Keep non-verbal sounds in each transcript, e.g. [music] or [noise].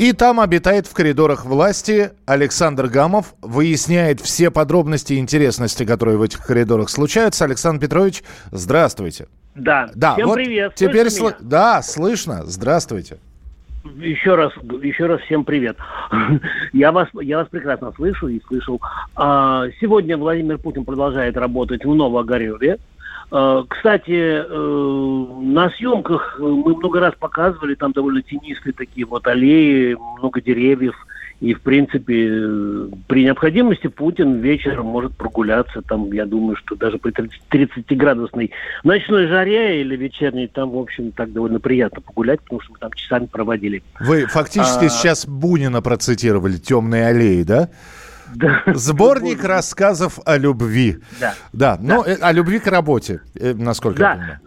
И там обитает в коридорах власти Александр Гамов, выясняет все подробности и интересности, которые в этих коридорах случаются. Александр Петрович, здравствуйте. Да, Да, всем вот привет. Теперь сл- да, слышно. Здравствуйте. Еще раз, еще раз всем привет. [laughs] Я вас, я вас прекрасно слышу и слышал. А, Сегодня Владимир Путин продолжает работать в Новоогареве. А, Кстати, э, на съемках мы много раз показывали, там довольно тенистые такие вот аллеи, много деревьев. И, в принципе, при необходимости Путин вечером может прогуляться. Там, я думаю, что даже при 30-градусной ночной жаре или вечерней, там, в общем, так довольно приятно погулять, потому что мы там часами проводили. Вы фактически А- сейчас Бунина процитировали «Темные аллеи», да? Да. Сборник рассказов о любви. Да. Да, но э, о любви к работе, э, насколько я Да. понимаю.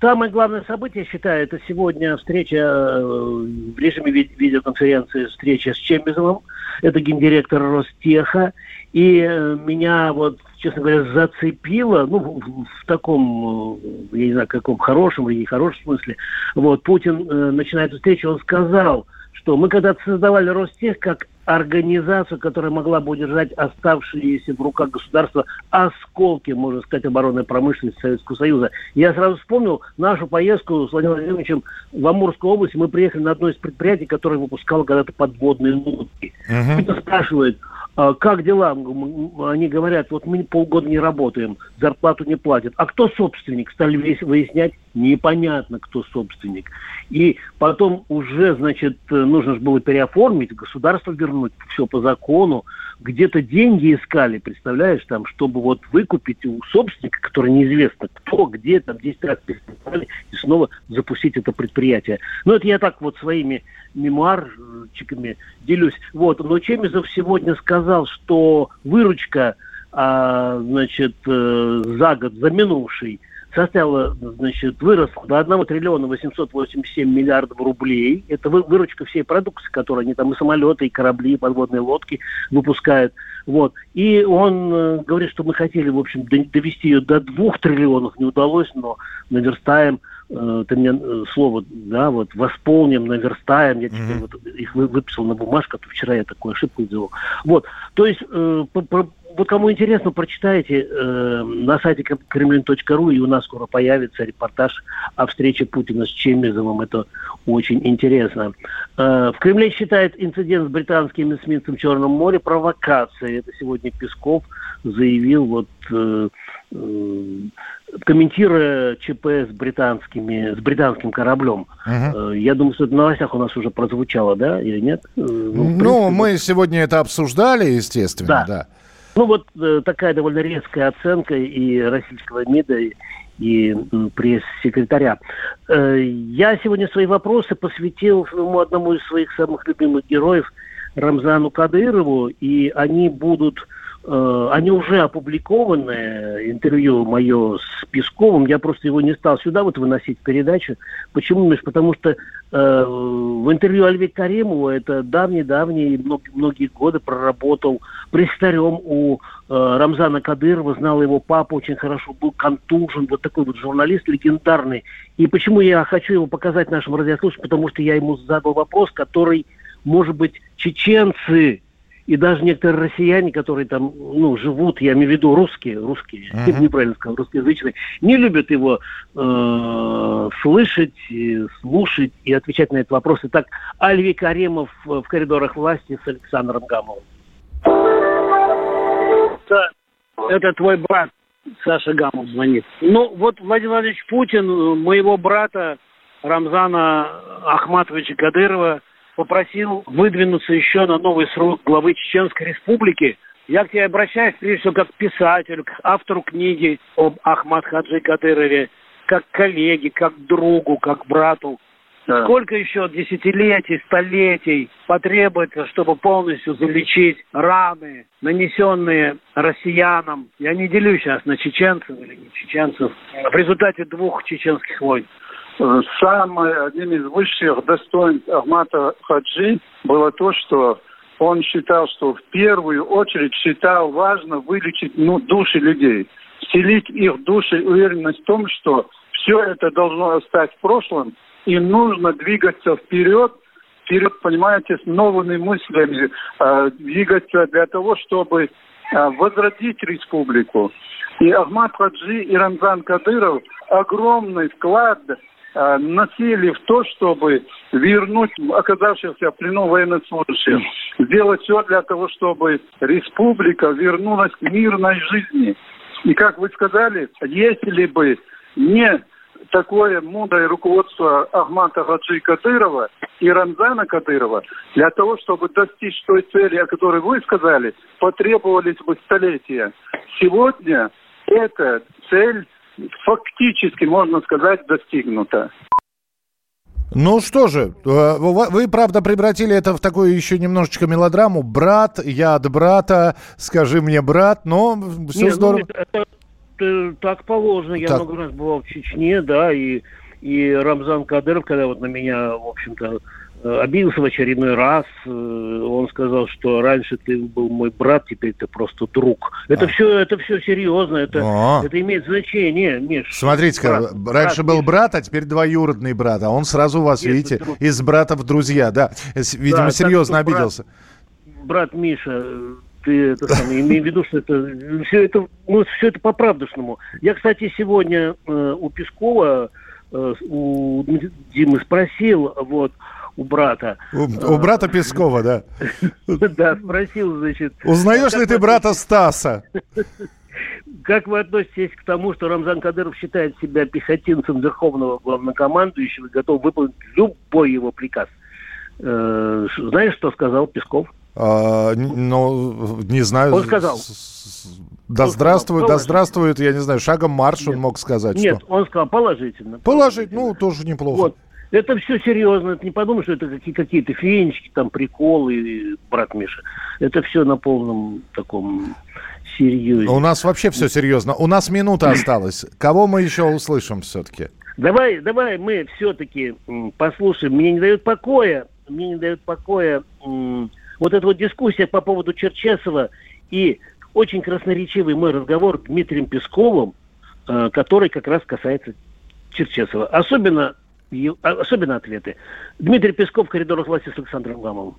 Самое главное событие, я считаю, это сегодня встреча э, в режиме ви- видеоконференции, встреча с Чембизовым. Это гендиректор Ростеха. И меня вот, честно говоря, зацепило, ну, в, в таком, я не знаю, каком хорошем или нехорошем смысле. Вот, Путин начинает эту встречу, он сказал, что мы когда-то создавали Ростех как организацию, которая могла бы удержать оставшиеся в руках государства осколки, можно сказать, оборонной промышленности Советского Союза. Я сразу вспомнил нашу поездку с Владимиром Владимировичем в Амурскую область. Мы приехали на одно из предприятий, которое выпускало когда-то подводные лодки. Мгм. Кто спрашивает, «А как дела? Они говорят, вот мы полгода не работаем, зарплату не платят. А кто собственник? Стали весь- выяснять, непонятно, кто собственник. И потом уже, значит, нужно же было переоформить, государство вернуть, все по закону. Где-то деньги искали, представляешь, там, чтобы вот выкупить у собственника, который неизвестно кто, где, там 10 раз пересмотрели, и снова запустить это предприятие. Ну, это я так вот своими мемуарчиками делюсь. Вот. Но Чемизов сегодня сказал, что выручка, а, значит, э, за год, за минувший, составила, значит, выросла до 1 триллиона 887 миллиардов рублей. Это вы- выручка всей продукции, которую они там и самолеты, и корабли, и подводные лодки выпускают. Вот. И он э, говорит, что мы хотели, в общем, до- довести ее до 2 триллионов, не удалось, но наверстаем э, ты мне э, слово, да, вот, восполним, наверстаем, я теперь Мгм. вот их вы- выписал на бумажку, а то вчера я такую ошибку сделал. Вот, то есть, э, по- вот кому интересно, прочитайте э, на сайте кремлин.ру, и у нас скоро появится репортаж о встрече Путина с Чемизовым, это очень интересно. Э, в Кремле считают инцидент с британским эсминцем в Черном море провокацией. Это сегодня Песков заявил вот э, э, комментируя ЧП с британскими, с британским кораблем. Мгм. Э, Я думаю, что это в новостях у нас уже прозвучало, да, или нет? Э, в Ну, принципе, мы сегодня это обсуждали, естественно, Да. да. Ну вот э, такая довольно резкая оценка и российского МИДа, и, и пресс-секретаря. Э, я сегодня свои вопросы посвятил своему одному из своих самых любимых героев Рамзану Кадырову, и они будут они уже опубликованы, интервью мое с Песковым, я просто его не стал сюда вот выносить в передачу. Почему? Миш? Потому что э, в интервью Альве Каримову, это давний-давний, многие, многие годы проработал престарем у э, Рамзана Кадырова, знал его папа очень хорошо, был контужен, вот такой вот журналист легендарный. И почему я хочу его показать нашим радиослушателям? Потому что я ему задал вопрос, который, может быть, чеченцы и даже некоторые россияне, которые там, ну, живут, я имею в виду русские, русские, Мгм. неправильно сказал, русскоязычные, не любят его э, слышать, и слушать и отвечать на этот вопрос. Итак, Альви Каримов в коридорах власти с Александром Гамовым. Это, это твой брат, Саша Гамов звонит. Ну, вот Владимир Владимирович Путин, э, моего брата Рамзана Ахматовича Кадырова, попросил выдвинуться еще на новый срок главы Чеченской Республики. Я к тебе обращаюсь, прежде всего, как к писателю, к автору книги об Ахмад Хаджи Кадырове, как коллеге, как другу, как брату. Сколько еще десятилетий, столетий потребуется, чтобы полностью залечить раны, нанесенные россиянам? Я не делю сейчас на чеченцев или не чеченцев. в результате двух чеченских войн? Самое, одним из высших достоинств Ахмата Хаджи было то, что он считал, что в первую очередь считал важно вылечить ну, души людей, вселить их души уверенность в том, что все это должно остаться в прошлом, и нужно двигаться вперед, вперед, понимаете, с новыми мыслями, э, двигаться для того, чтобы э, возродить республику. И Ахмад Хаджи и Рамзан Кадыров огромный вклад носили в то, чтобы вернуть оказавшихся в плену военнослужащих, сделать все для того, чтобы республика вернулась к мирной жизни. И как вы сказали, если бы не такое мудрое руководство Ахмата Хаджи Кадырова и Рамзана Кадырова, для того, чтобы достичь той цели, о которой вы сказали, потребовались бы столетия. Сегодня эта цель фактически, можно сказать, достигнута. Ну что же, э, вы, правда, превратили это в такую еще немножечко мелодраму. Брат, я от брата, скажи мне, брат, но все Нет, ну, здорово. Ну, это, это, так положено. Я так. много раз бывал в Чечне, да, и, и Рамзан Кадыров, когда вот на меня, в общем-то, Э, обиделся в очередной раз. Э, он сказал, что раньше ты был мой брат, теперь ты просто друг. Это а. все, это все серьезно, это, это имеет значение, Миш. Смотрите, брат, раньше брат, был Миш. брат, а теперь двоюродный брат, а он сразу у вас, Нет, видите, друг. из брата в друзья, да. Видимо, да, серьезно так, обиделся. Брат, брат Миша, ты это самое, имей в виду, что это все это, ну, все это по-правдышному. Я, кстати, сегодня э, у Пескова, э, у Димы спросил, вот, у брата. У, у брата Пескова, да. [laughs] Да, спросил, значит. Узнаешь ли ты брата Стаса? [laughs] Как вы относитесь к тому, что Рамзан Кадыров считает себя пехотинцем Верховного Главнокомандующего и готов выполнить любой его приказ? Э, знаешь, что сказал Песков? А, ну, не знаю. Он сказал. Да он здравствует, сказал, да здравствует, я не знаю, шагом марш нет, он мог сказать. Нет, что? он сказал положительно. Положительно, ну, тоже неплохо. Вот. Это все серьезно. Это не подумай, что это какие-то фенечки, там, приколы, брат Миша. Это все на полном таком серьезе. У нас вообще все серьезно. У нас минута осталась. Кого мы еще услышим все-таки? Давай, давай мы все-таки послушаем. Мне не дает покоя, мне не дает покоя вот эта вот дискуссия по поводу Черчесова и очень красноречивый мой разговор с Дмитрием Песковым, э, который как раз касается Черчесова. Особенно особенно ответы. Дмитрий Песков коридорах власти с Александром Гамовым.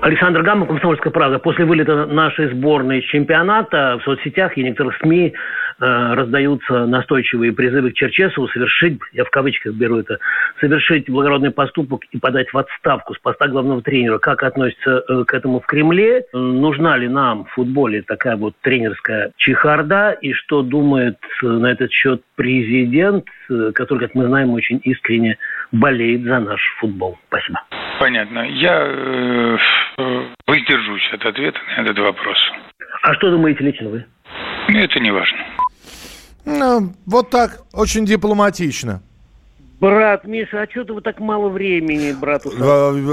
Александр Гамов, Комсомольская правда. После вылета нашей сборной из чемпионата в соцсетях и некоторых СМИ раздаются настойчивые призывы к Черчесову совершить, я в кавычках беру это, совершить благородный поступок и подать в отставку с поста главного тренера. Как относится э, к этому в Кремле? Э, нужна ли нам в футболе такая вот тренерская чехарда? И что думает э, на этот счет президент, э, который, как мы знаем, очень искренне болеет за наш футбол? Спасибо. Понятно. Я э, воздержусь от ответа на этот вопрос. А что думаете лично вы? Это не важно. Ну, вот так, очень дипломатично. Брат, Миша, а что-то вы так мало времени брату?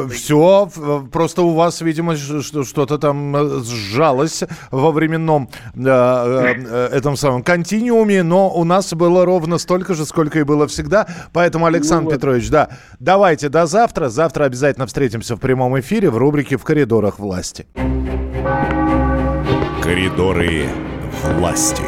Все, просто у вас, видимо, что-то там э, сжалось во временном э, э, этом самом континууме, но у нас было ровно столько же, сколько и было всегда. Поэтому, Александр ну, Петрович, да, давайте до завтра. Завтра обязательно встретимся в прямом эфире в рубрике «В коридорах власти». Коридоры власти.